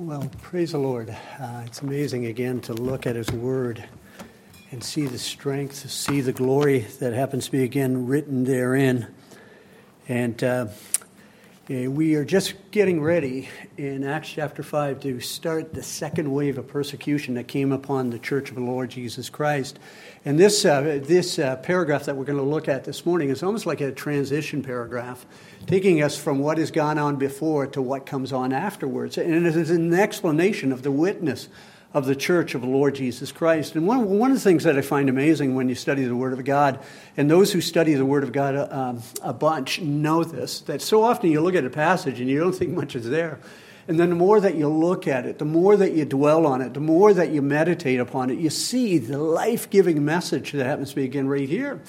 Well, praise the Lord. Uh, it's amazing again to look at His Word and see the strength, see the glory that happens to be again written therein. And uh, we are just getting ready in Acts chapter 5 to start the second wave of persecution that came upon the church of the Lord Jesus Christ. And this, uh, this uh, paragraph that we're going to look at this morning is almost like a transition paragraph, taking us from what has gone on before to what comes on afterwards. And it is an explanation of the witness of the church of the Lord Jesus Christ. And one, one of the things that I find amazing when you study the Word of God, and those who study the Word of God um, a bunch know this, that so often you look at a passage and you don't think much is there. And then the more that you look at it, the more that you dwell on it, the more that you meditate upon it, you see the life giving message that happens to be again right here.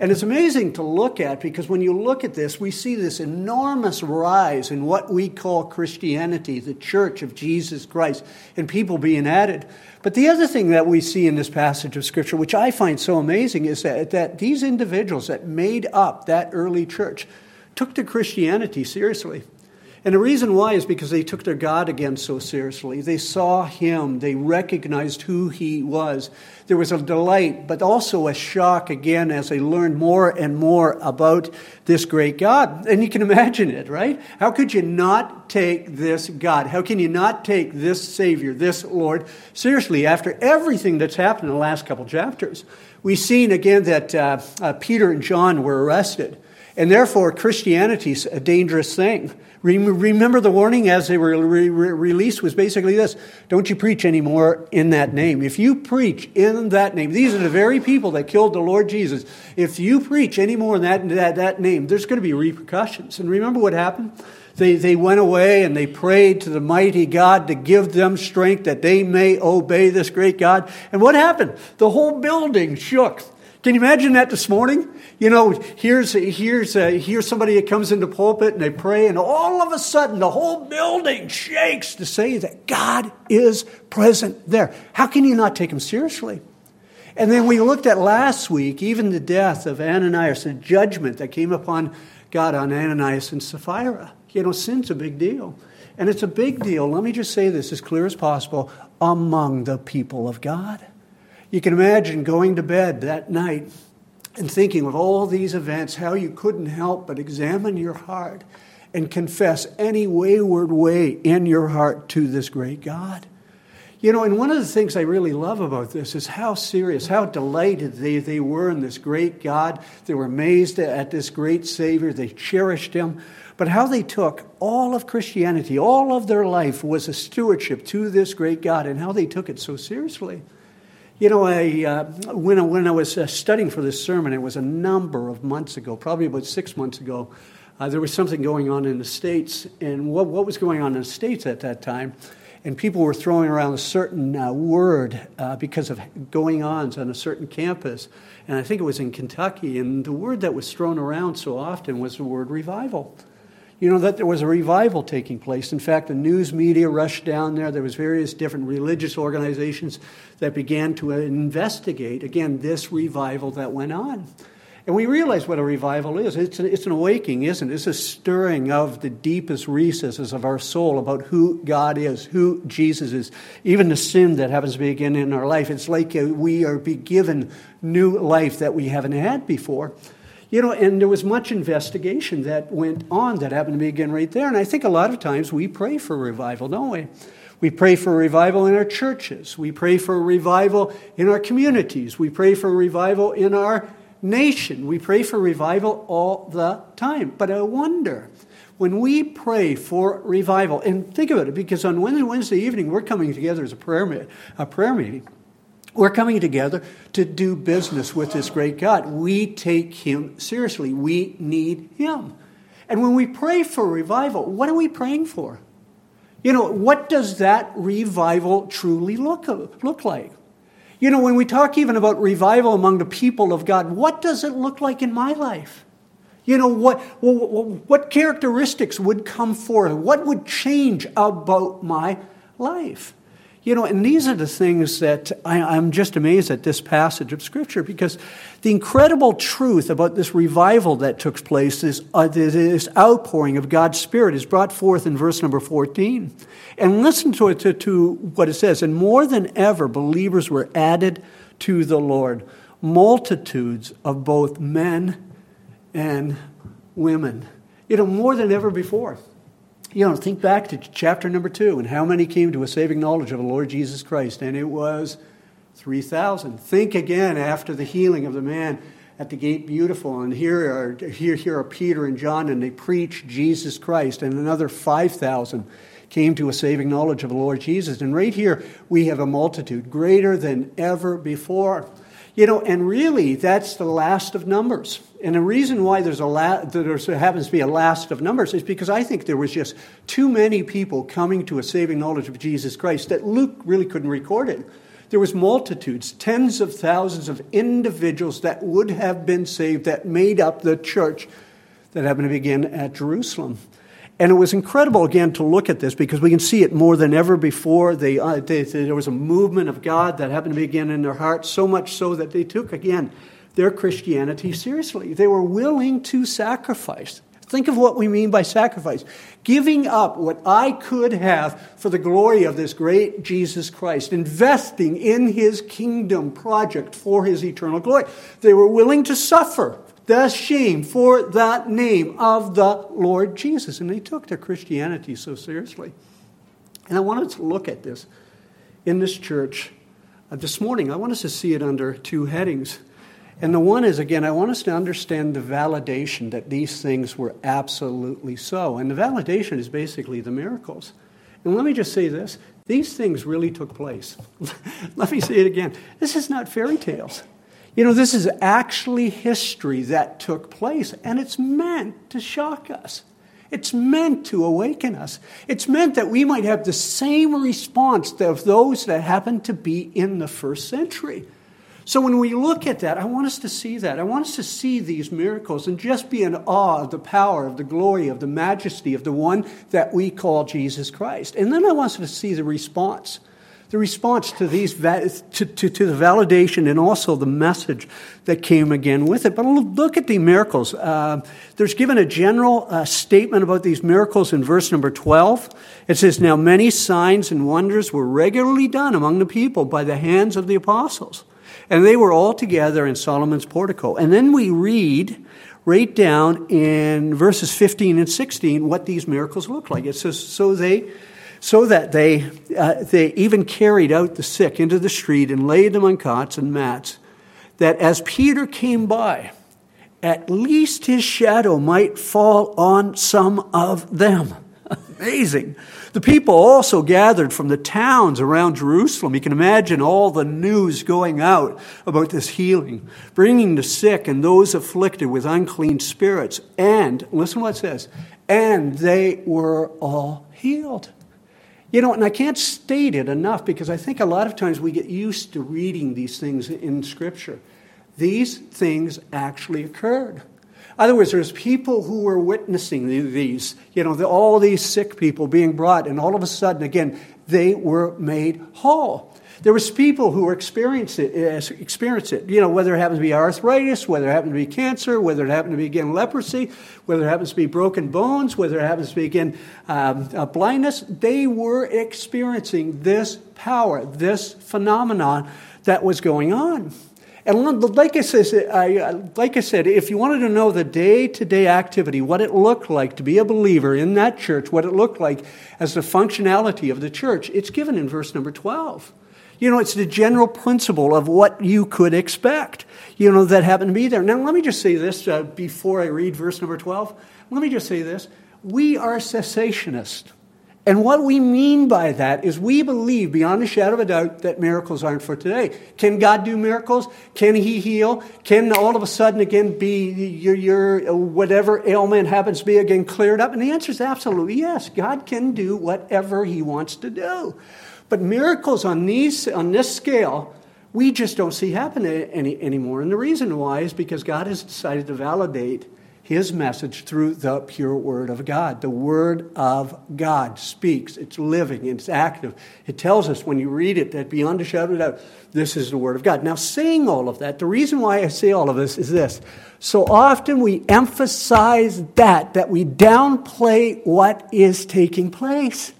And it's amazing to look at because when you look at this, we see this enormous rise in what we call Christianity, the church of Jesus Christ, and people being added. But the other thing that we see in this passage of Scripture, which I find so amazing, is that, that these individuals that made up that early church took to Christianity seriously. And the reason why is because they took their God again so seriously. They saw Him, they recognized who He was. There was a delight, but also a shock again as they learned more and more about this great God. And you can imagine it, right? How could you not take this God? How can you not take this Savior, this Lord, seriously after everything that's happened in the last couple chapters? We've seen again that uh, uh, Peter and John were arrested. And therefore, Christianity is a dangerous thing. Remember the warning as they were re- re- released was basically this don't you preach anymore in that name. If you preach in that name, these are the very people that killed the Lord Jesus. If you preach anymore in that, that, that name, there's going to be repercussions. And remember what happened? They, they went away and they prayed to the mighty God to give them strength that they may obey this great God. And what happened? The whole building shook. Can you imagine that this morning? You know, here's, here's, uh, here's somebody that comes into pulpit and they pray, and all of a sudden the whole building shakes to say that God is present there. How can you not take him seriously? And then we looked at last week, even the death of Ananias, the judgment that came upon God on Ananias and Sapphira. You know, sin's a big deal. And it's a big deal, let me just say this as clear as possible, among the people of God. You can imagine going to bed that night and thinking of all these events, how you couldn't help but examine your heart and confess any wayward way in your heart to this great God. You know, and one of the things I really love about this is how serious, how delighted they, they were in this great God. They were amazed at this great Savior. They cherished Him. But how they took all of Christianity, all of their life was a stewardship to this great God, and how they took it so seriously. You know, I, uh, when, I, when I was uh, studying for this sermon, it was a number of months ago, probably about six months ago, uh, there was something going on in the States. And what, what was going on in the States at that time? And people were throwing around a certain uh, word uh, because of going ons on a certain campus. And I think it was in Kentucky. And the word that was thrown around so often was the word revival you know that there was a revival taking place. In fact the news media rushed down there. There was various different religious organizations that began to investigate again this revival that went on. And we realize what a revival is. It's an, it's an awakening isn't it? It's a stirring of the deepest recesses of our soul about who god is who jesus is even the sin that happens to be again in our life. It's like uh, we are be given new life that we haven't had before you know, and there was much investigation that went on that happened to me again right there. And I think a lot of times we pray for revival, don't we? We pray for revival in our churches. We pray for revival in our communities. We pray for revival in our nation. We pray for revival all the time. But I wonder, when we pray for revival, and think about it, because on Wednesday evening we're coming together as a prayer, a prayer meeting. We're coming together to do business with this great God. We take Him seriously. We need Him. And when we pray for revival, what are we praying for? You know, what does that revival truly look, look like? You know, when we talk even about revival among the people of God, what does it look like in my life? You know, what, what, what characteristics would come forth? What would change about my life? You know, and these are the things that I, am just amazed at this passage of Scripture because the incredible truth about this revival that took place, this, uh, this outpouring of God's Spirit, is brought forth in verse number 14. And listen to, it, to, to what it says. And more than ever, believers were added to the Lord, multitudes of both men and women. You know, more than ever before. You know, think back to chapter number two and how many came to a saving knowledge of the Lord Jesus Christ, and it was 3,000. Think again after the healing of the man at the gate beautiful, and here are, here, here are Peter and John, and they preach Jesus Christ, and another 5,000 came to a saving knowledge of the Lord Jesus. And right here, we have a multitude greater than ever before. You know, and really, that's the last of Numbers. And the reason why there's a la- there happens to be a last of Numbers is because I think there was just too many people coming to a saving knowledge of Jesus Christ that Luke really couldn't record it. There was multitudes, tens of thousands of individuals that would have been saved that made up the church that happened to begin at Jerusalem. And it was incredible, again, to look at this because we can see it more than ever before. They, uh, they, there was a movement of God that happened to begin in their hearts, so much so that they took, again, their Christianity seriously. They were willing to sacrifice. Think of what we mean by sacrifice giving up what I could have for the glory of this great Jesus Christ, investing in his kingdom project for his eternal glory. They were willing to suffer the shame for that name of the Lord Jesus. And they took their Christianity so seriously. And I wanted to look at this in this church uh, this morning. I want us to see it under two headings. And the one is, again, I want us to understand the validation that these things were absolutely so. And the validation is basically the miracles. And let me just say this these things really took place. let me say it again. This is not fairy tales. You know, this is actually history that took place, and it's meant to shock us. It's meant to awaken us. It's meant that we might have the same response of those that happened to be in the first century. So when we look at that, I want us to see that. I want us to see these miracles and just be in awe of the power, of the glory, of the majesty of the one that we call Jesus Christ. And then I want us to see the response the response to these to, to, to, the validation and also the message that came again with it. But look at the miracles. Uh, there's given a general uh, statement about these miracles in verse number 12. It says, Now many signs and wonders were regularly done among the people by the hands of the apostles. And they were all together in Solomon's portico. And then we read right down in verses 15 and 16 what these miracles look like. It says, So they so that they, uh, they even carried out the sick into the street and laid them on cots and mats, that as Peter came by, at least his shadow might fall on some of them. Amazing. The people also gathered from the towns around Jerusalem. You can imagine all the news going out about this healing, bringing the sick and those afflicted with unclean spirits. And, listen what it says, and they were all healed. You know, and I can't state it enough because I think a lot of times we get used to reading these things in Scripture. These things actually occurred. Other words, there's people who were witnessing these, you know, all these sick people being brought, and all of a sudden, again, they were made whole. There was people who were it, uh, experience it, you know, whether it happens to be arthritis, whether it happens to be cancer, whether it happens to be, again, leprosy, whether it happens to be broken bones, whether it happens to be, again, um, blindness. They were experiencing this power, this phenomenon that was going on. And like I, said, like I said, if you wanted to know the day to day activity, what it looked like to be a believer in that church, what it looked like as the functionality of the church, it's given in verse number 12. You know, it's the general principle of what you could expect, you know, that happened to be there. Now, let me just say this uh, before I read verse number 12. Let me just say this. We are cessationists. And what we mean by that is we believe beyond a shadow of a doubt that miracles aren't for today. Can God do miracles? Can He heal? Can all of a sudden again be your, your whatever ailment happens to be again cleared up? And the answer is absolutely yes. God can do whatever He wants to do. But miracles on, these, on this scale, we just don't see happen any, anymore. And the reason why is because God has decided to validate his message through the pure word of God. The word of God speaks. It's living, it's active. It tells us when you read it that beyond a shadow of doubt, this is the word of God. Now, saying all of that, the reason why I say all of this is this. So often we emphasize that, that we downplay what is taking place.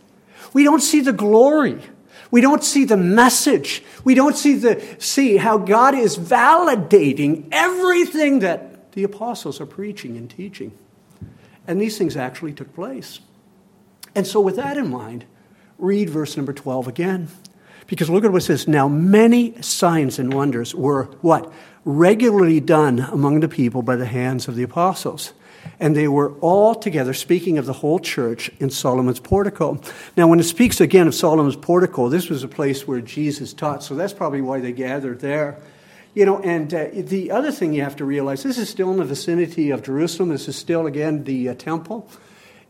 We don't see the glory. We don't see the message. We don't see the see how God is validating everything that the apostles are preaching and teaching. And these things actually took place. And so, with that in mind, read verse number 12 again. Because look at what it says. Now, many signs and wonders were what? Regularly done among the people by the hands of the apostles. And they were all together, speaking of the whole church in Solomon's portico. Now, when it speaks again of Solomon's portico, this was a place where Jesus taught, so that's probably why they gathered there. You know, and uh, the other thing you have to realize this is still in the vicinity of Jerusalem. This is still, again, the uh, temple.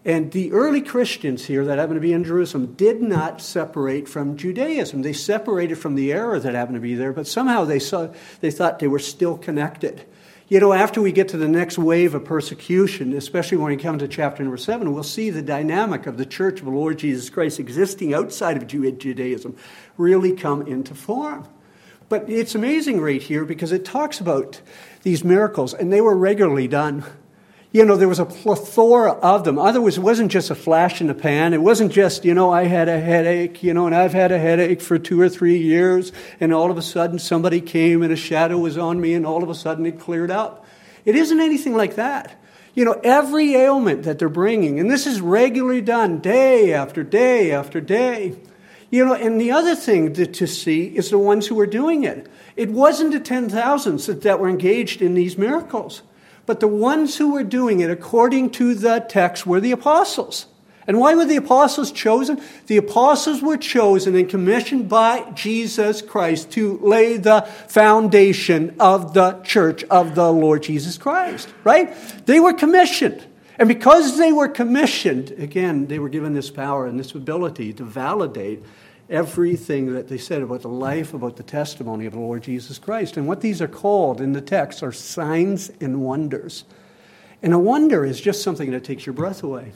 And the early Christians here that happened to be in Jerusalem did not separate from Judaism. They separated from the error that happened to be there, but somehow they, saw, they thought they were still connected. You know, after we get to the next wave of persecution, especially when we come to chapter number seven, we'll see the dynamic of the church of the Lord Jesus Christ existing outside of Judaism really come into form. But it's amazing right here because it talks about these miracles, and they were regularly done. You know, there was a plethora of them. Otherwise, it wasn't just a flash in the pan. It wasn't just, you know, I had a headache, you know, and I've had a headache for two or three years, and all of a sudden somebody came and a shadow was on me, and all of a sudden it cleared up. It isn't anything like that. You know, every ailment that they're bringing, and this is regularly done day after day after day. You know, and the other thing to, to see is the ones who were doing it. It wasn't the 10,000s that, that were engaged in these miracles, but the ones who were doing it according to the text were the apostles. And why were the apostles chosen? The apostles were chosen and commissioned by Jesus Christ to lay the foundation of the church of the Lord Jesus Christ, right? They were commissioned. And because they were commissioned, again, they were given this power and this ability to validate everything that they said about the life, about the testimony of the Lord Jesus Christ. And what these are called in the text are signs and wonders. And a wonder is just something that takes your breath away.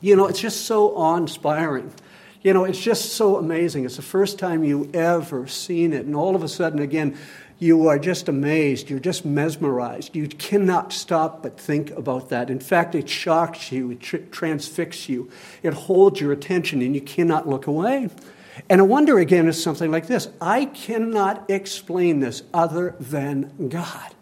You know, it's just so awe inspiring. You know, it's just so amazing. It's the first time you ever seen it. And all of a sudden, again, you are just amazed. You're just mesmerized. You cannot stop but think about that. In fact, it shocks you, it tr- transfixes you, it holds your attention, and you cannot look away. And a wonder, again, is something like this I cannot explain this other than God.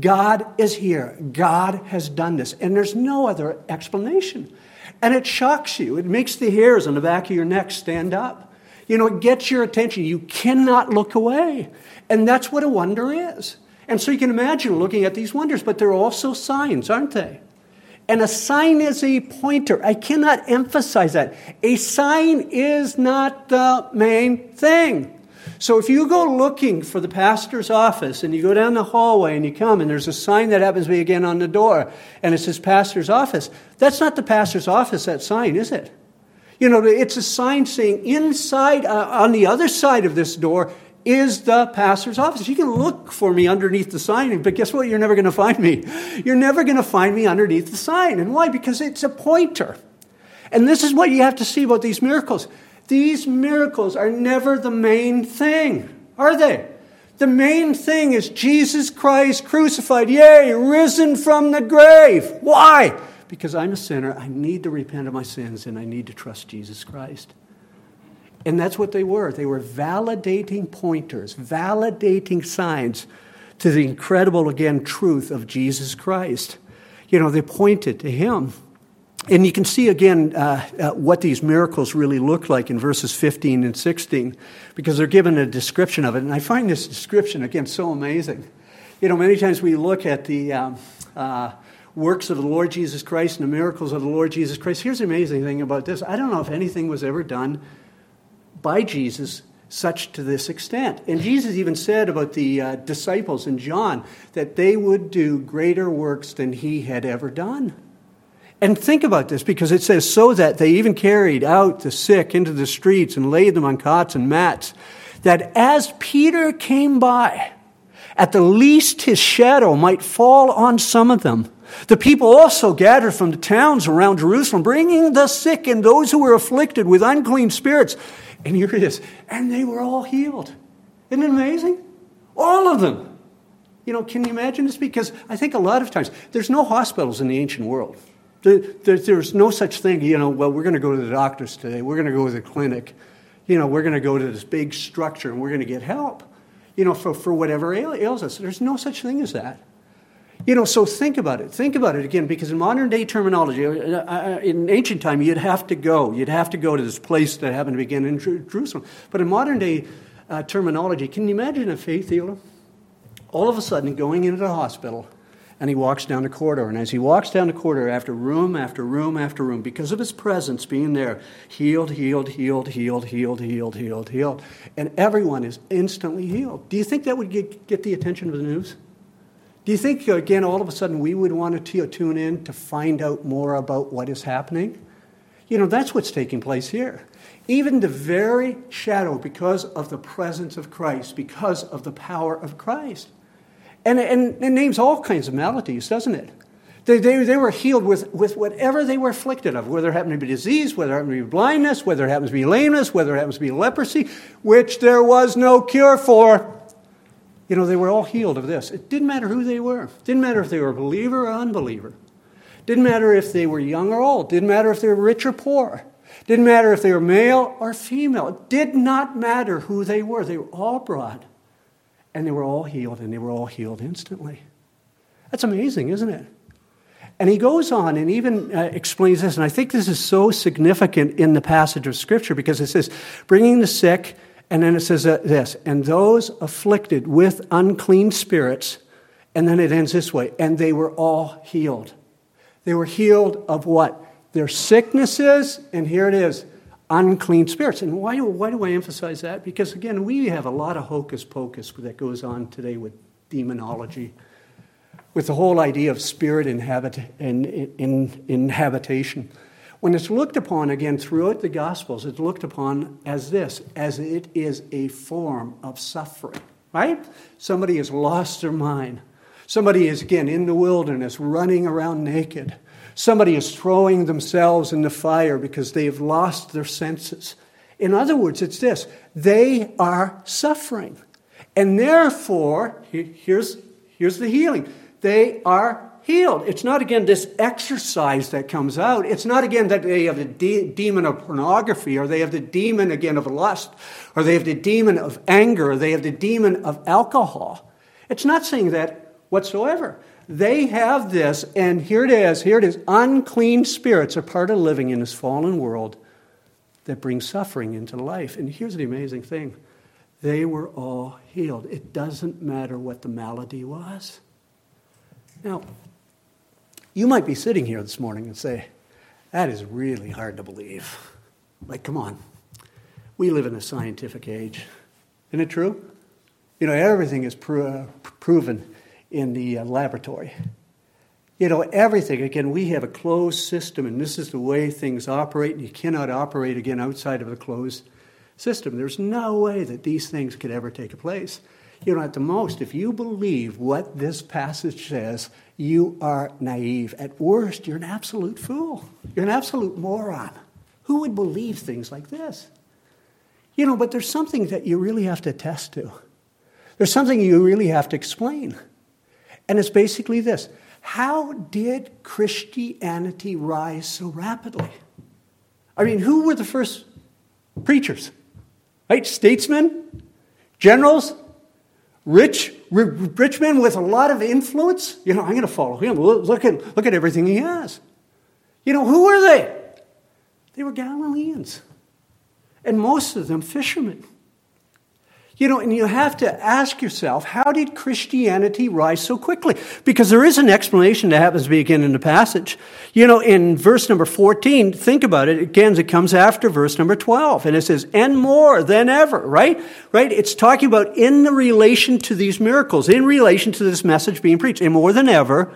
God is here. God has done this. And there's no other explanation. And it shocks you. It makes the hairs on the back of your neck stand up. You know, it gets your attention. You cannot look away. And that's what a wonder is. And so you can imagine looking at these wonders, but they're also signs, aren't they? And a sign is a pointer. I cannot emphasize that. A sign is not the main thing. So if you go looking for the pastor's office and you go down the hallway and you come and there's a sign that happens to be again on the door and it says pastor's office, that's not the pastor's office, that sign, is it? You know, it's a sign saying inside, uh, on the other side of this door, is the pastor's office. You can look for me underneath the sign, but guess what? You're never going to find me. You're never going to find me underneath the sign. And why? Because it's a pointer. And this is what you have to see about these miracles. These miracles are never the main thing, are they? The main thing is Jesus Christ crucified, yea, risen from the grave. Why? Because I'm a sinner. I need to repent of my sins and I need to trust Jesus Christ. And that's what they were. They were validating pointers, validating signs to the incredible, again, truth of Jesus Christ. You know, they pointed to him. And you can see again uh, uh, what these miracles really look like in verses 15 and 16, because they're given a description of it. And I find this description, again, so amazing. You know, many times we look at the um, uh, works of the Lord Jesus Christ and the miracles of the Lord Jesus Christ. Here's the amazing thing about this I don't know if anything was ever done by Jesus such to this extent. And Jesus even said about the uh, disciples in John that they would do greater works than he had ever done. And think about this because it says, so that they even carried out the sick into the streets and laid them on cots and mats, that as Peter came by, at the least his shadow might fall on some of them. The people also gathered from the towns around Jerusalem, bringing the sick and those who were afflicted with unclean spirits. And here it is. And they were all healed. Isn't it amazing? All of them. You know, can you imagine this? Because I think a lot of times there's no hospitals in the ancient world. there's no such thing, you know, well, we're going to go to the doctors today. We're going to go to the clinic. You know, we're going to go to this big structure and we're going to get help, you know, for, for whatever ails us. There's no such thing as that. You know, so think about it. Think about it again, because in modern day terminology, uh, uh, in ancient time, you'd have to go. You'd have to go to this place that happened to begin in Jerusalem. But in modern day uh, terminology, can you imagine a faith healer? All of a sudden, going into the hospital, and he walks down the corridor. And as he walks down the corridor, after room after room after room, because of his presence being there, healed, healed, healed, healed, healed, healed, healed, healed, and everyone is instantly healed. Do you think that would get, get the attention of the news? Do you think, again, all of a sudden we would want to tune in to find out more about what is happening? You know, that's what's taking place here. Even the very shadow, because of the presence of Christ, because of the power of Christ. And, and it names all kinds of maladies, doesn't it? They, they, they were healed with, with whatever they were afflicted of, whether it happened to be disease, whether it happened to be blindness, whether it happens to be lameness, whether it happens to be leprosy, which there was no cure for. You know, they were all healed of this. It didn't matter who they were. It didn't matter if they were a believer or unbeliever. Didn't matter if they were young or old. Didn't matter if they were rich or poor. Didn't matter if they were male or female. It did not matter who they were. They were all brought. And they were all healed, and they were all healed instantly. That's amazing, isn't it? And he goes on and even uh, explains this, and I think this is so significant in the passage of Scripture because it says, bringing the sick and then it says this, and those afflicted with unclean spirits, and then it ends this way, and they were all healed. They were healed of what? Their sicknesses, and here it is, unclean spirits. And why do, why do I emphasize that? Because again, we have a lot of hocus pocus that goes on today with demonology, with the whole idea of spirit inhabit, in, in, inhabitation. When it's looked upon again throughout the Gospels, it's looked upon as this, as it is a form of suffering, right? Somebody has lost their mind. Somebody is, again, in the wilderness, running around naked. Somebody is throwing themselves in the fire because they have lost their senses. In other words, it's this they are suffering. And therefore, here's, here's the healing they are healed. It's not, again, this exercise that comes out. It's not, again, that they have the de- demon of pornography, or they have the demon, again, of lust, or they have the demon of anger, or they have the demon of alcohol. It's not saying that whatsoever. They have this, and here it is, here it is. Unclean spirits are part of living in this fallen world that brings suffering into life. And here's the amazing thing they were all healed. It doesn't matter what the malady was. Now, you might be sitting here this morning and say, that is really hard to believe. Like, come on. We live in a scientific age. Isn't it true? You know, everything is pro- proven in the uh, laboratory. You know, everything, again, we have a closed system, and this is the way things operate, and you cannot operate again outside of a closed system. There's no way that these things could ever take place. You know, at the most, if you believe what this passage says, you are naive. At worst, you're an absolute fool. You're an absolute moron. Who would believe things like this? You know, but there's something that you really have to attest to. There's something you really have to explain. And it's basically this How did Christianity rise so rapidly? I mean, who were the first preachers? Right? Statesmen? Generals? Rich, rich man with a lot of influence. You know, I'm going to follow him. Look at, look at everything he has. You know, who were they? They were Galileans. And most of them fishermen. You know, and you have to ask yourself, how did Christianity rise so quickly? Because there is an explanation that happens to be again in the passage. You know, in verse number 14, think about it. Again, it comes after verse number 12. And it says, and more than ever, right? Right? It's talking about in the relation to these miracles, in relation to this message being preached. And more than ever,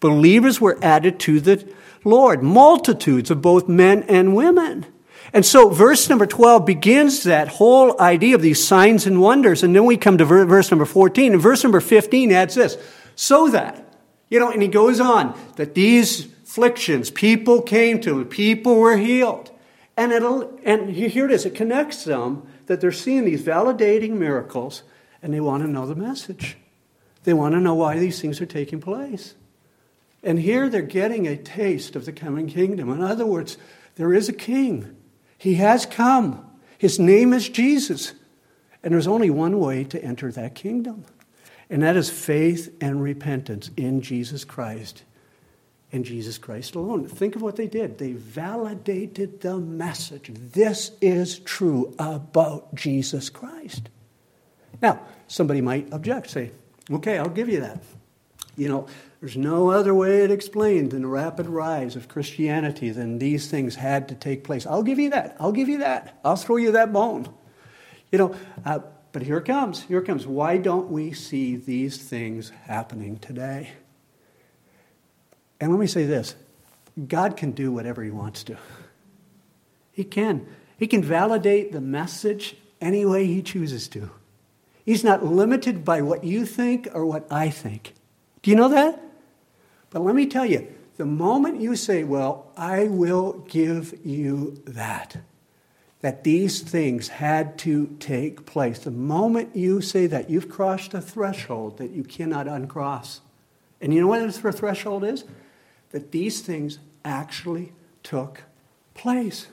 believers were added to the Lord, multitudes of both men and women. And so, verse number 12 begins that whole idea of these signs and wonders. And then we come to verse number 14. And verse number 15 adds this so that, You know, and he goes on that these afflictions, people came to him, people were healed. And, it'll, and here it is, it connects them that they're seeing these validating miracles and they want to know the message. They want to know why these things are taking place. And here they're getting a taste of the coming kingdom. In other words, there is a king. He has come. His name is Jesus. And there's only one way to enter that kingdom, and that is faith and repentance in Jesus Christ and Jesus Christ alone. Think of what they did. They validated the message. This is true about Jesus Christ. Now, somebody might object, say, okay, I'll give you that. You know, there's no other way to explain the rapid rise of Christianity than these things had to take place. I'll give you that. I'll give you that. I'll throw you that bone. You know, uh, but here it comes. Here it comes. Why don't we see these things happening today? And let me say this God can do whatever He wants to. He can. He can validate the message any way He chooses to. He's not limited by what you think or what I think. Do you know that? But let me tell you, the moment you say, Well, I will give you that, that these things had to take place, the moment you say that, you've crossed a threshold that you cannot uncross. And you know what the threshold is? That these things actually took place.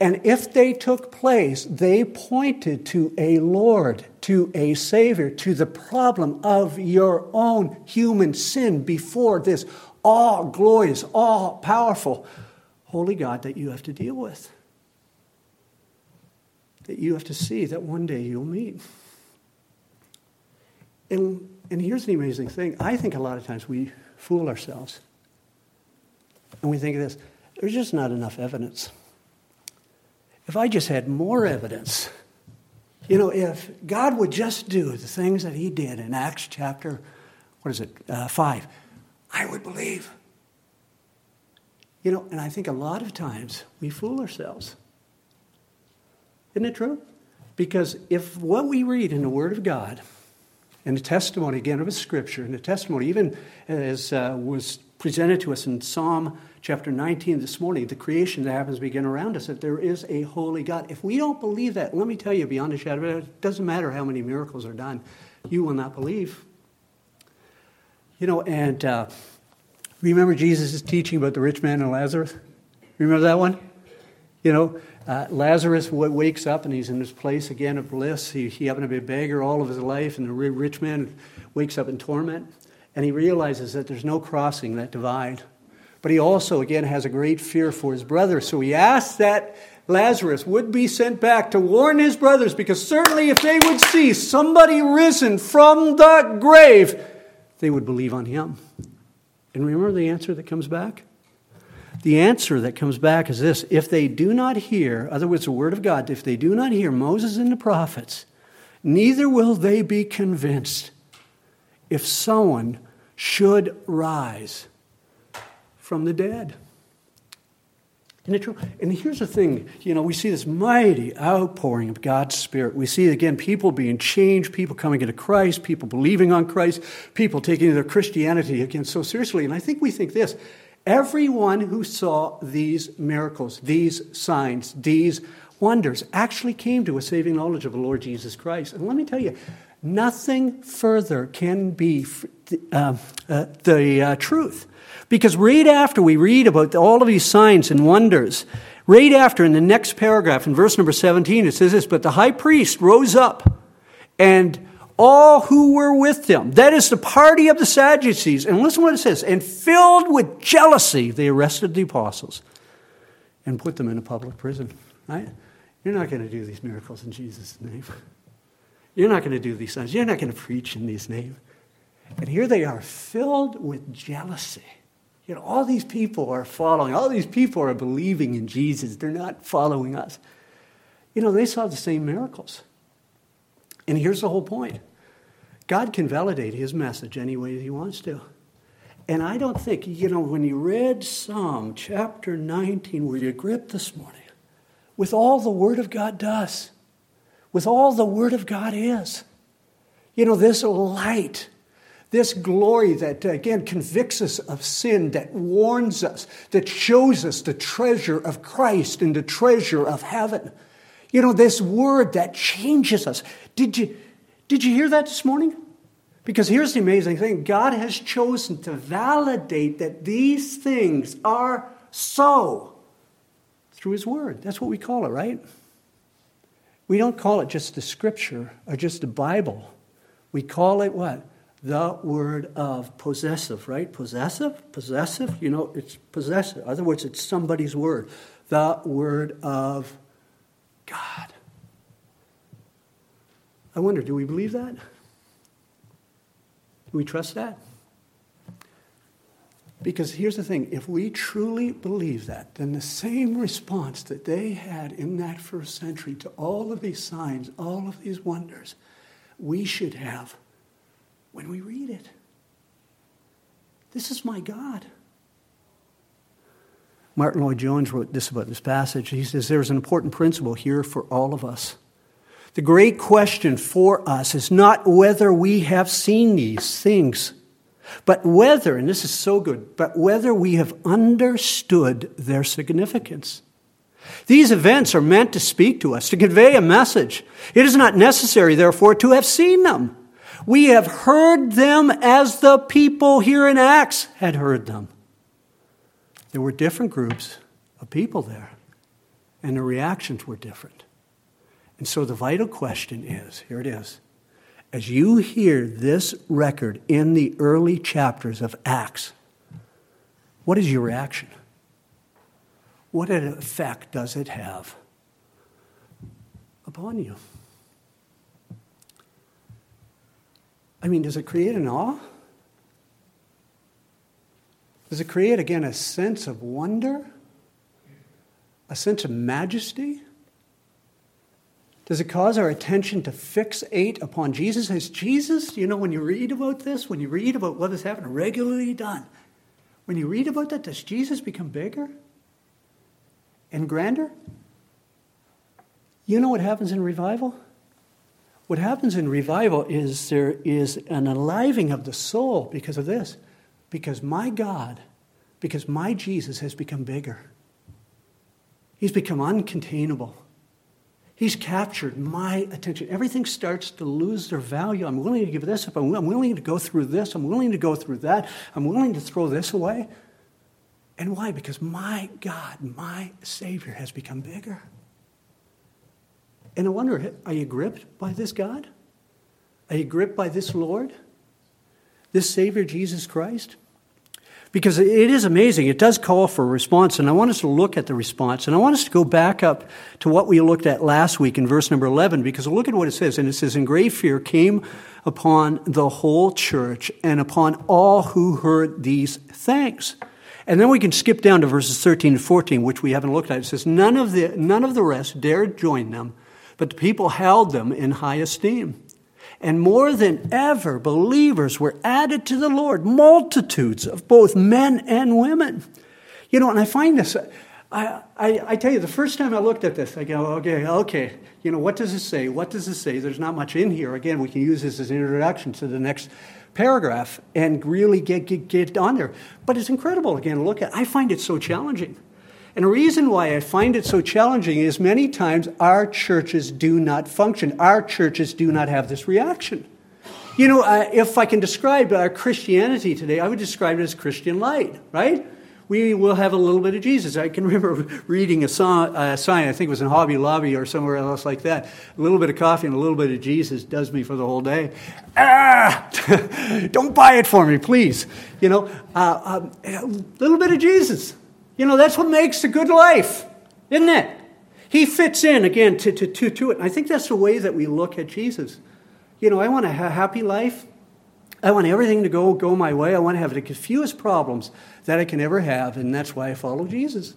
And if they took place, they pointed to a Lord, to a Savior, to the problem of your own human sin before this all glorious, all powerful, holy God that you have to deal with. That you have to see that one day you'll meet. And, and here's the amazing thing I think a lot of times we fool ourselves. And we think of this there's just not enough evidence if I just had more evidence, you know, if God would just do the things that He did in Acts chapter, what is it, uh, 5, I would believe. You know, and I think a lot of times we fool ourselves. Isn't it true? Because if what we read in the Word of God, and the testimony again of a Scripture, and the testimony even as uh, was presented to us in Psalm chapter 19 this morning, the creation that happens to begin around us, that there is a holy God. If we don't believe that, let me tell you, beyond a shadow of a doubt, it doesn't matter how many miracles are done, you will not believe. You know, and uh, remember Jesus' teaching about the rich man and Lazarus? Remember that one? You know, uh, Lazarus wakes up and he's in this place again of bliss. He, he happened to be a beggar all of his life, and the rich man wakes up in torment. And he realizes that there's no crossing that divide. But he also, again, has a great fear for his brothers. So he asks that Lazarus would be sent back to warn his brothers, because certainly if they would see somebody risen from the grave, they would believe on him. And remember the answer that comes back? The answer that comes back is this if they do not hear, other words, the word of God, if they do not hear Moses and the prophets, neither will they be convinced if someone should rise from the dead. Isn't it true? And here's the thing you know, we see this mighty outpouring of God's Spirit. We see, again, people being changed, people coming into Christ, people believing on Christ, people taking their Christianity again so seriously. And I think we think this everyone who saw these miracles, these signs, these wonders actually came to a saving knowledge of the Lord Jesus Christ. And let me tell you, nothing further can be uh, uh, the uh, truth. Because right after we read about all of these signs and wonders, right after in the next paragraph, in verse number 17, it says this But the high priest rose up, and all who were with him, that is the party of the Sadducees, and listen what it says, and filled with jealousy, they arrested the apostles and put them in a public prison. Right? You're not going to do these miracles in Jesus' name. You're not going to do these signs. You're not going to preach in these names. And here they are, filled with jealousy. You know, all these people are following, all these people are believing in Jesus. They're not following us. You know, they saw the same miracles. And here's the whole point God can validate his message any way he wants to. And I don't think, you know, when you read Psalm chapter 19, where you grip this morning, with all the Word of God does, with all the Word of God is, you know, this light This glory that, uh, again, convicts us of sin, that warns us, that shows us the treasure of Christ and the treasure of heaven. You know, this word that changes us. Did you, did you hear that this morning? Because here's the amazing thing God has chosen to validate that these things are so through His Word. That's what we call it, right? We don't call it just the Scripture or just the Bible. We call it what? The Word of possessive, right? Possessive? Possessive? You know, it's possessive. In other words, it's somebody's Word. The Word of God. I wonder, do we believe that? Do we trust that? Because here's the thing if we truly believe that, then the same response that they had in that first century to all of these signs, all of these wonders, we should have when we read it. This is my God. Martyn Lloyd-Jones wrote this about this passage. He says, There's an important principle here for all of us. The great question for us is not whether we have seen these things, but whether, and this is so good, but whether we have understood their significance. These events are meant to speak to us, to convey a message. It is not necessary, therefore, to have seen them. We have heard them as the people here in Acts had heard them. There were different groups of people there, and the reactions were different. And so the vital question is here it is. As you hear this record in the early chapters of Acts, what is your reaction? What an effect does it have upon you? I mean, does it create an awe? Does it create, again, a sense of wonder? A sense of majesty? Does it cause our attention to fixate upon Jesus? As Jesus, you know, when you read about this, when you read about what has happened regularly done, when you read about that, does Jesus become bigger and grander? You know what happens in revival? What happens in revival is there is an aliving of the soul because of this. Because my God, because my Jesus has become bigger. He's become uncontainable. He's captured my attention. Everything starts to lose their value. I'm willing to give this up. I'm willing to go through this. I'm willing to go through that. I'm willing to throw this away. And why? Because my God, my Savior, has become bigger. And I wonder are you gripped by this God? Are you gripped by this Lord? This Savior, Jesus Christ? Because it is amazing. It does call for a response, and I want us to look at the response. And I want us to go back up to what we looked at last week in verse number 11, because look at what it says. And it says, And great fear came upon the whole church and upon all who heard these things. And then we can skip down to verses 13 and 14, which we haven't looked at. It says, None of the, none of the rest dared join them, but the people held them in high esteem. And more than ever, believers were added to the Lord, multitudes of both men and women. You know, and I find this, I, I, I, tell you, the first time I looked at this, I go, okay, okay, you know, what does it say? What does it say? There's not much in here. Again, we can use this as an introduction to the next paragraph and really get, get, get on there. But it's incredible, again, look at I find it so challenging. And the reason why I find it so challenging is many times our churches do not function. Our churches do not have this reaction. You know, uh, if I can describe our Christianity today, I would describe it as Christian light, right? We will have a little bit of Jesus. I can remember reading a, song, a sign, I think it was in Hobby Lobby or somewhere else like that. A little bit of coffee and a little bit of Jesus does me for the whole day. Ah! Don't buy it for me, please. You know, uh, um, a little bit of Jesus. You know, that's what makes a good life, isn't it? He fits in, again, to, to, to, to it. And I think that's the way that we look at Jesus. You know, I want a happy life. I want everything to go, go my way. I want to have the fewest problems that I can ever have, and that's why I follow Jesus.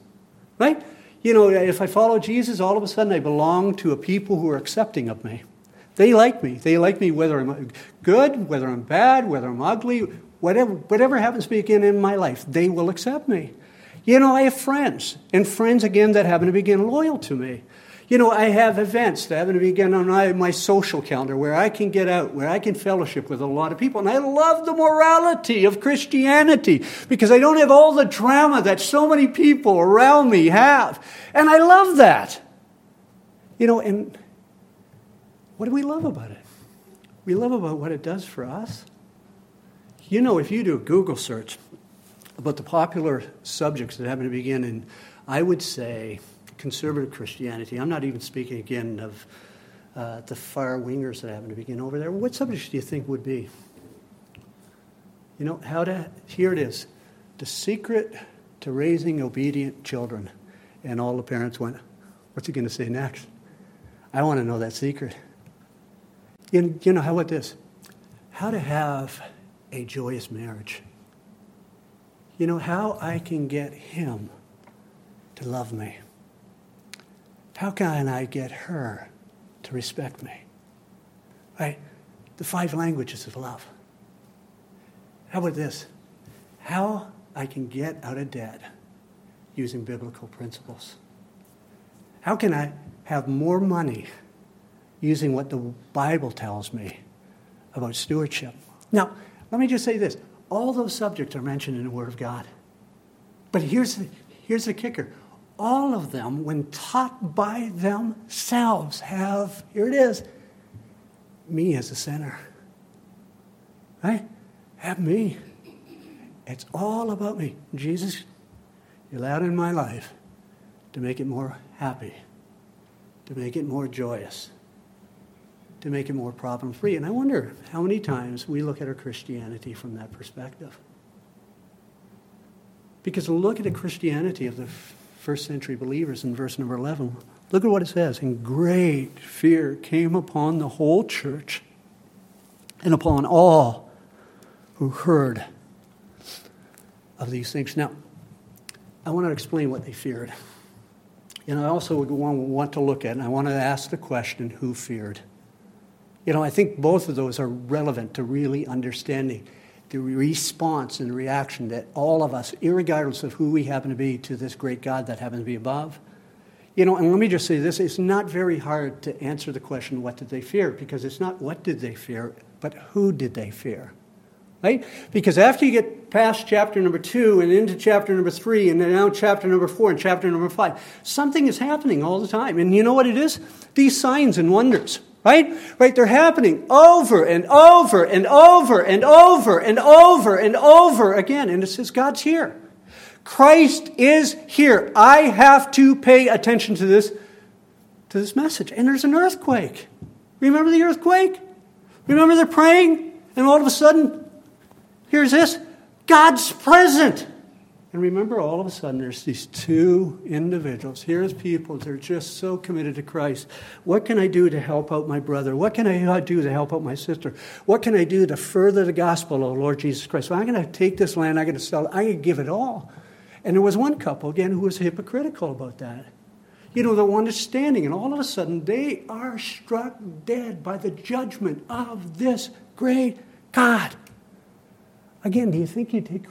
Right? You know, if I follow Jesus, all of a sudden I belong to a people who are accepting of me. They like me. They like me whether I'm good, whether I'm bad, whether I'm ugly, whatever, whatever happens to be again in my life, they will accept me. You know, I have friends, and friends again that happen to be again loyal to me. You know, I have events that happen to begin on my, my social calendar where I can get out, where I can fellowship with a lot of people. And I love the morality of Christianity because I don't have all the drama that so many people around me have. And I love that. You know, and what do we love about it? We love about what it does for us. You know, if you do a Google search about the popular subjects that happen to begin in, I would say, conservative Christianity. I'm not even speaking again of uh, the far wingers that happen to begin over there. What subjects do you think would be? You know, how to, here it is the secret to raising obedient children. And all the parents went, What's he going to say next? I want to know that secret. You, you know, how about this? How to have a joyous marriage. You know, how I can get him to love me. How can I get her to respect me? Right? The five languages of love. How about this? How I can get out of debt using biblical principles. How can I have more money using what the Bible tells me about stewardship? Now, let me just say this all those subjects are mentioned in the Word of God. But here's the, here's the kicker all of them, when taught by themselves, have, here it is, me as a center. Right? Have me. It's all about me. Jesus, you're allowed in my life to make it more happy, to make it more joyous, to make it more problem free. And I wonder how many times we look at our Christianity from that perspective. Because look at the Christianity of the first century believers in verse number 11. Look at what it says. And great fear came upon the whole church and upon all who heard of these things. Now, I want to explain what they feared. And I also want to look at, and I want to ask the question who feared? You know, I think both of those are relevant to really understanding the response and reaction that all of us, regardless of who we happen to be, to this great God that happens to be above. You know, and let me just say this it's not very hard to answer the question, what did they fear? Because it's not what did they fear, but who did they fear? Right? Because after you get past chapter number two and into chapter number three and then now chapter number four and chapter number five, something is happening all the time. And you know what it is? These signs and wonders. Right? Right? They're happening over and over and over and over and over and over again. And it says, God's here. Christ is here. I have to pay attention to this, to this message. And there's an earthquake. Remember the earthquake? Remember they're praying? And all of a sudden, here's this God's present. And remember, all of a sudden, there's these two individuals. Here's people, they're just so committed to Christ. What can I do to help out my brother? What can I do to help out my sister? What can I do to further the gospel of Lord Jesus Christ? I'm going to take this land, I'm going to sell it, I'm going to give it all. And there was one couple, again, who was hypocritical about that. You know, the one is standing, and all of a sudden, they are struck dead by the judgment of this great God. Again, do you think you take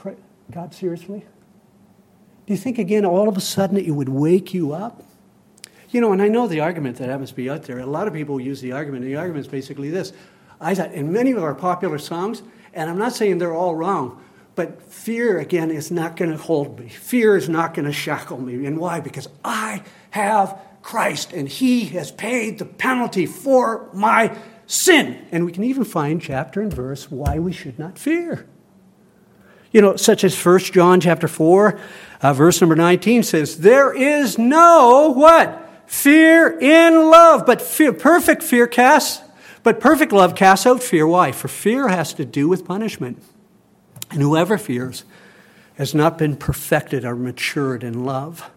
God seriously? Do you think, again, all of a sudden it would wake you up? You know, and I know the argument that happens to be out there. A lot of people use the argument. and The argument is basically this. I thought in many of our popular songs, and I'm not saying they're all wrong, but fear, again, is not going to hold me. Fear is not going to shackle me. And why? Because I have Christ, and He has paid the penalty for my sin. And we can even find chapter and verse why we should not fear. You know, such as 1 John chapter 4, uh, verse number 19 says, There is no what? Fear in love, but fear, perfect fear casts, but perfect love casts out fear. Why? For fear has to do with punishment. And whoever fears has not been perfected or matured in love.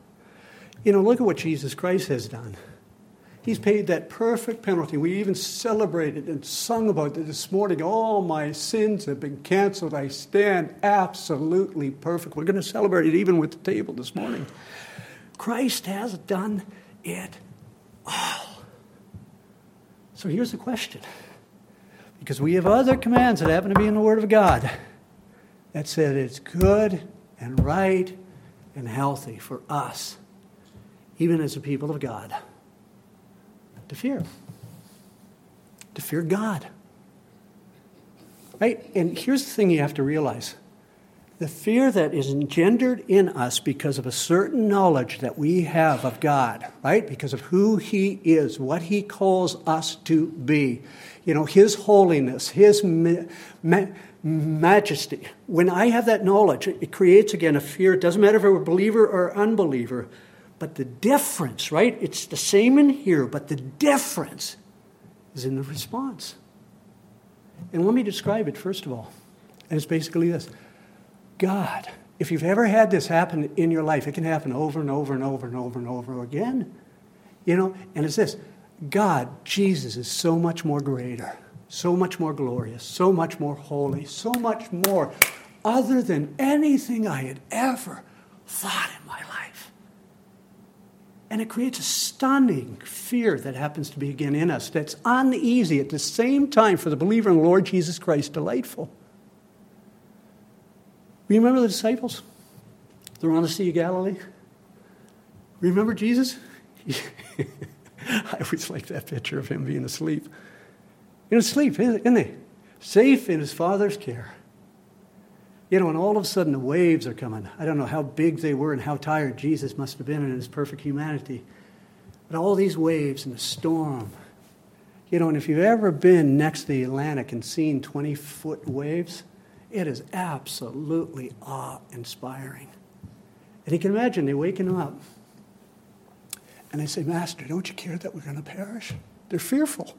You know, look at what Jesus Christ has done. He's paid that perfect penalty. We even celebrated and sung about it this morning. All my sins have been canceled. I stand absolutely perfect. We're going to celebrate it even with the table this morning. Christ has done it all. So here's the question because we have other commands that happen to be in the Word of God that said it's good and right and healthy for us, even as a people of God To fear. To fear God. Right? And here's the thing you have to realize the fear that is engendered in us because of a certain knowledge that we have of God, right? Because of who He is, what He calls us to be, you know, His holiness, His ma- ma- majesty. When I have that knowledge, it creates again a fear. It doesn't matter if we're a believer or unbeliever, but the difference, right? It's the same in here, but the difference is in the response. And let me describe it first of all. And it's basically this God. If you've ever had this happen in your life, it can happen over and over and over and over and over again. You know, and it's this God, Jesus, is so much more greater, so much more glorious, so much more holy, so much more other than anything I had ever thought in my life. And it creates a stunning fear that happens to be again in us that's uneasy at the same time for the believer in the Lord Jesus Christ, delightful. Remember the disciples? They're on the Sea of Galilee. Remember Jesus? I always like that picture of him being asleep. You know, asleep, isn't he? Safe in his father's care. You know, and all of a sudden the waves are coming. I don't know how big they were and how tired Jesus must have been in his perfect humanity. But all these waves and the storm. You know, and if you've ever been next to the Atlantic and seen 20 foot waves, it is absolutely awe inspiring. And you can imagine they waking him up. And they say, Master, don't you care that we're going to perish? They're fearful.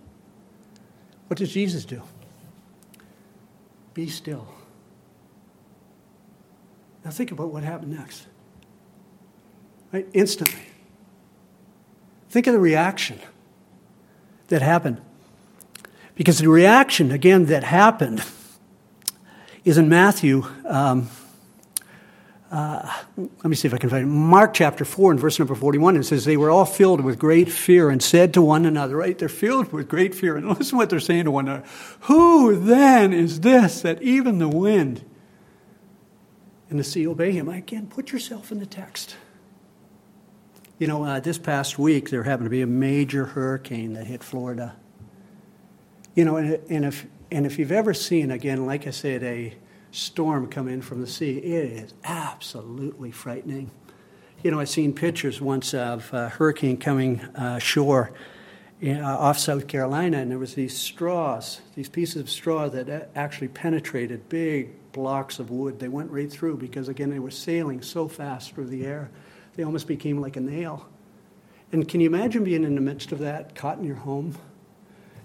What does Jesus do? Be still. Now think about what happened next. Right? Instantly. Think of the reaction that happened. Because the reaction, again, that happened is in Matthew. Um, uh, let me see if I can find it. Mark chapter 4 and verse number 41, it says, They were all filled with great fear and said to one another, right? They're filled with great fear. And listen what they're saying to one another. Who then is this that even the wind and the sea obey him? Again, put yourself in the text. You know, uh, this past week there happened to be a major hurricane that hit Florida. You know, and, and if and if you've ever seen, again, like I said, a storm come in from the sea, it is absolutely frightening. You know, I've seen pictures once of a hurricane coming uh, shore uh, off South Carolina, and there was these straws, these pieces of straw that actually penetrated big blocks of wood. They went right through because, again, they were sailing so fast through the air, they almost became like a nail. And can you imagine being in the midst of that, caught in your home?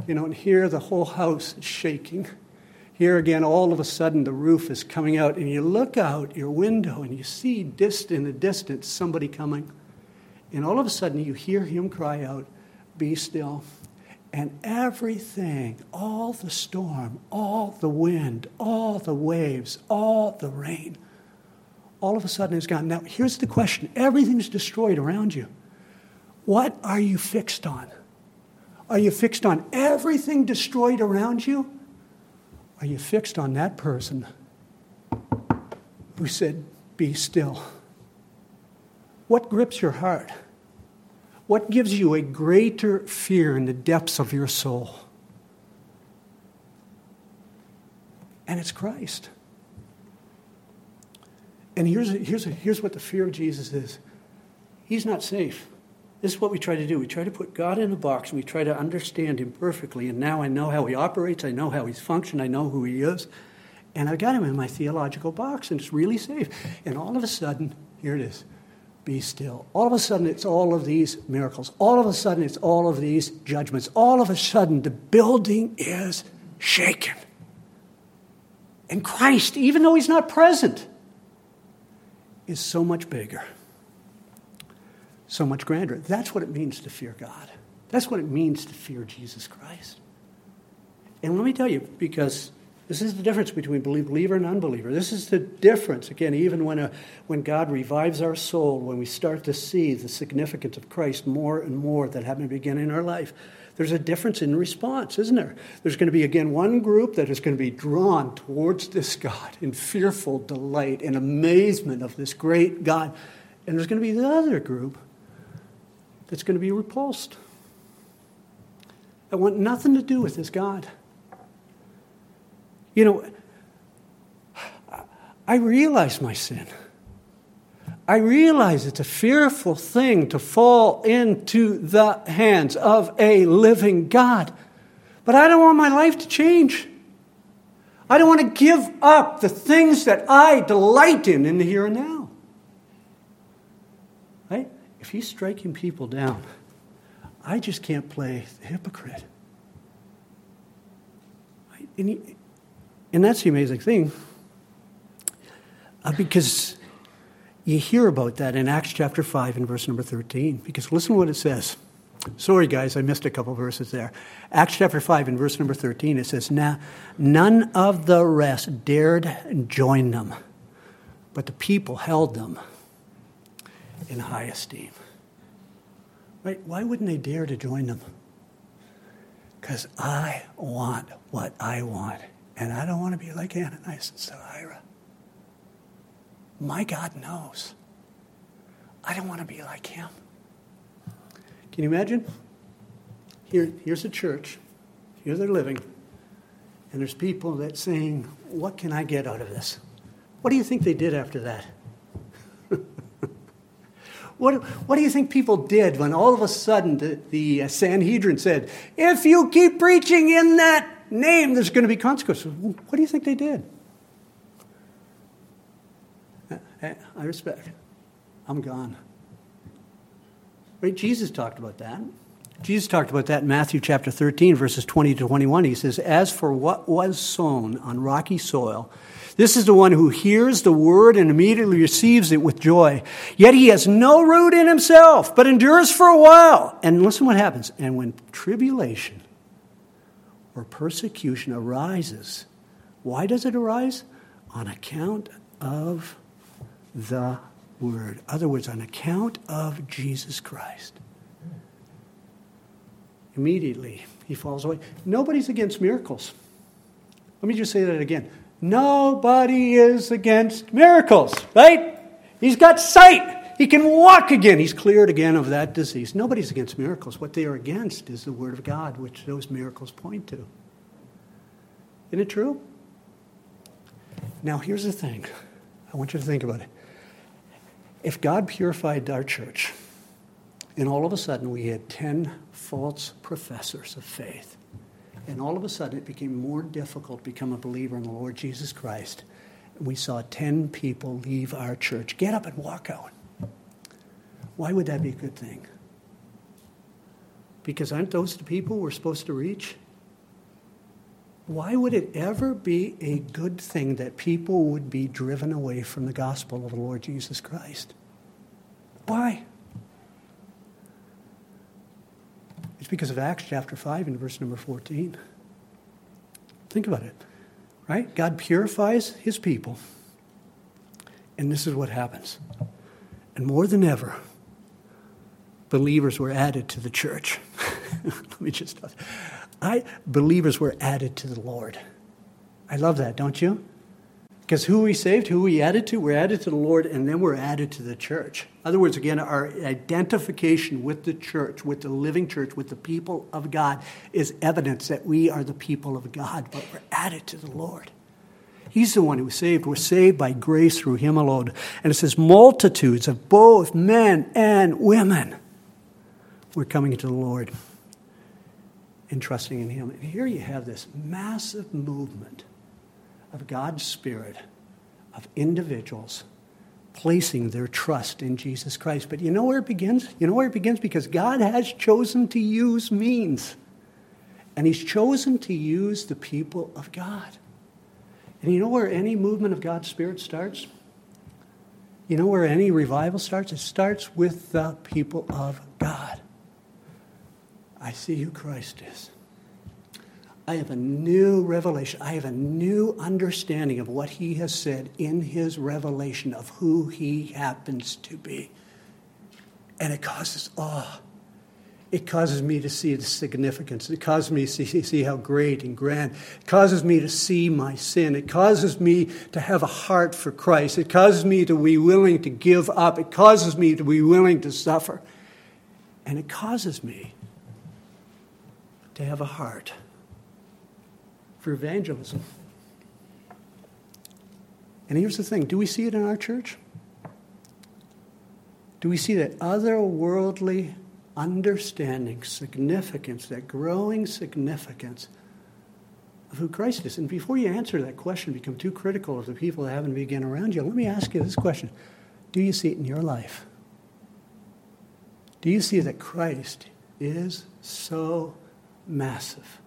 You know, and here the whole house is shaking. Here again, all of a sudden, the roof is coming out, and you look out your window and you see dist- in the distance somebody coming. And all of a sudden, you hear him cry out, Be still. And everything, all the storm, all the wind, all the waves, all the rain, all of a sudden is gone. Now, here's the question everything's destroyed around you. What are you fixed on? Are you fixed on everything destroyed around you? Are you fixed on that person who said, Be still? What grips your heart? What gives you a greater fear in the depths of your soul? And it's Christ. And here's, here's, here's what the fear of Jesus is He's not safe. This is what we try to do. We try to put God in a box and we try to understand Him perfectly. And now I know how He operates, I know how He's functioned, I know who He is. And I've got Him in my theological box and it's really safe. And all of a sudden, here it is be still. All of a sudden, it's all of these miracles. All of a sudden, it's all of these judgments. All of a sudden, the building is shaken. And Christ, even though He's not present, is so much bigger so much grander. That's what it means to fear God. That's what it means to fear Jesus Christ. And let me tell you, because this is the difference between believer and unbeliever. This is the difference, again, even when, a, when God revives our soul, when we start to see the significance of Christ more and more that happened to begin in our life, there's a difference in response, isn't there? There's going to be, again, one group that is going to be drawn towards this God in fearful delight and amazement of this great God. And there's going to be the other group that's going to be repulsed. I want nothing to do with this God. You know, I realize my sin. I realize it's a fearful thing to fall into the hands of a living God. But I don't want my life to change. I don't want to give up the things that I delight in in the here and now. Right? If he's striking people down, I just can't play the hypocrite. Right? And, he, and that's the amazing thing. Uh, because you hear about that in Acts chapter 5 and verse number 13. Because listen what it says. Sorry, guys, I missed a couple verses there. Acts chapter 5 and verse number 13, it says, Now, none of the rest dared join them, but the people held them in high esteem. Right? Why wouldn't they dare to join them? Because I want what I want, and I don't want to be like Ananias and Sapphira. My God knows. I don't want to be like him. Can you imagine? Here, here's a church. Here they're living. And there's people that saying, What can I get out of this? What do you think they did after that? what, what do you think people did when all of a sudden the, the Sanhedrin said, If you keep preaching in that name, there's going to be consequences? What do you think they did? I respect. I'm gone. Right? Jesus talked about that. Jesus talked about that in Matthew chapter 13, verses 20 to 21. He says, As for what was sown on rocky soil, this is the one who hears the word and immediately receives it with joy. Yet he has no root in himself, but endures for a while. And listen what happens. And when tribulation or persecution arises, why does it arise? On account of the word. Other words, on account of Jesus Christ. Immediately, he falls away. Nobody's against miracles. Let me just say that again. Nobody is against miracles, right? He's got sight. He can walk again. He's cleared again of that disease. Nobody's against miracles. What they are against is the Word of God, which those miracles point to. Isn't it true? Now, here's the thing I want you to think about it. If God purified our church, and all of a sudden we had 10 false professors of faith, and all of a sudden it became more difficult to become a believer in the Lord Jesus Christ, we saw 10 people leave our church, get up and walk out. Why would that be a good thing? Because aren't those the people we're supposed to reach? Why would it ever be a good thing that people would be driven away from the gospel of the Lord Jesus Christ? Why? It's because of Acts chapter 5 and verse number 14. Think about it, right? God purifies his people, and this is what happens. And more than ever, believers were added to the church. Let me just I believers were added to the Lord. I love that, don't you? Because who we saved, who we added to, we're added to the Lord, and then we're added to the church. In other words, again, our identification with the church, with the living church, with the people of God, is evidence that we are the people of God, but we're added to the Lord. He's the one who saved. We're saved by grace through Him alone. And it says, multitudes of both men and women were coming to the Lord and trusting in Him. And here you have this massive movement of God's Spirit, of individuals placing their trust in Jesus Christ. But you know where it begins? You know where it begins? Because God has chosen to use means. And He's chosen to use the people of God. And you know where any movement of God's Spirit starts? You know where any revival starts? It starts with the people of God. I see who Christ is. I have a new revelation. I have a new understanding of what he has said in his revelation of who he happens to be. And it causes awe. It causes me to see the significance. It causes me to see, see how great and grand. It causes me to see my sin. It causes me to have a heart for Christ. It causes me to be willing to give up. It causes me to be willing to suffer. And it causes me to have a heart for evangelism. And here's the thing do we see it in our church? Do we see that otherworldly understanding, significance, that growing significance of who Christ is? And before you answer that question, become too critical of the people that happen to begin around you, let me ask you this question Do you see it in your life? Do you see that Christ is so massive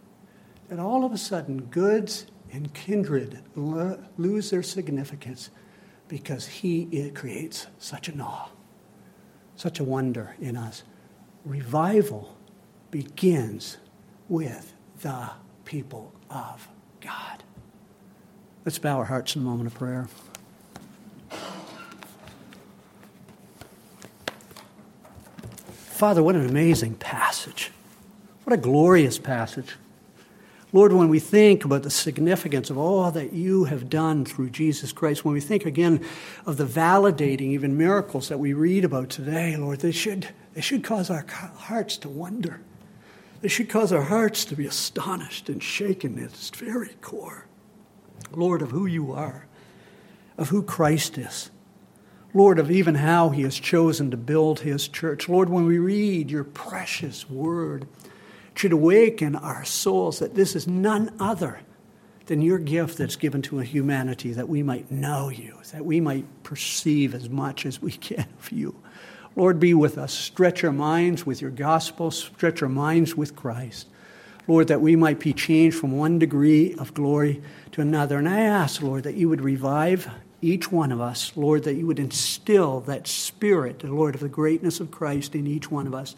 that all of a sudden goods and kindred lose their significance because he creates such an awe, such a wonder in us? Revival begins with the people of God. Let's bow our hearts in a moment of prayer. Father, what an amazing passage. What a glorious passage. Lord, when we think about the significance of all that you have done through Jesus Christ, when we think again of the validating, even miracles that we read about today, Lord, they should, they should cause our hearts to wonder. They should cause our hearts to be astonished and shaken at its very core. Lord, of who you are, of who Christ is. Lord, of even how he has chosen to build his church. Lord, when we read your precious word, should awaken our souls that this is none other than your gift that's given to humanity that we might know you, that we might perceive as much as we can of you. Lord, be with us. Stretch our minds with your gospel, stretch our minds with Christ. Lord, that we might be changed from one degree of glory to another. And I ask, Lord, that you would revive each one of us, Lord, that you would instill that spirit, Lord, of the greatness of Christ in each one of us.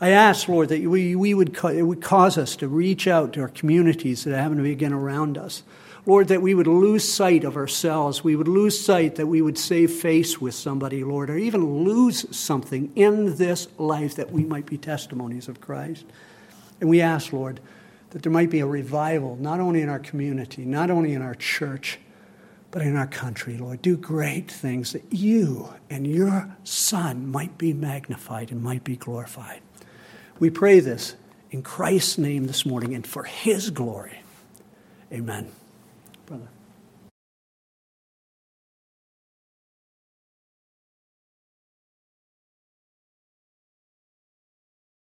I ask, Lord, that we, we would, it would cause us to reach out to our communities that happen to be again around us. Lord, that we would lose sight of ourselves. We would lose sight that we would save face with somebody, Lord, or even lose something in this life that we might be testimonies of Christ. And we ask, Lord, that there might be a revival, not only in our community, not only in our church, but in our country, Lord. Do great things that you and your Son might be magnified and might be glorified. We pray this in Christ's name this morning and for his glory. Amen.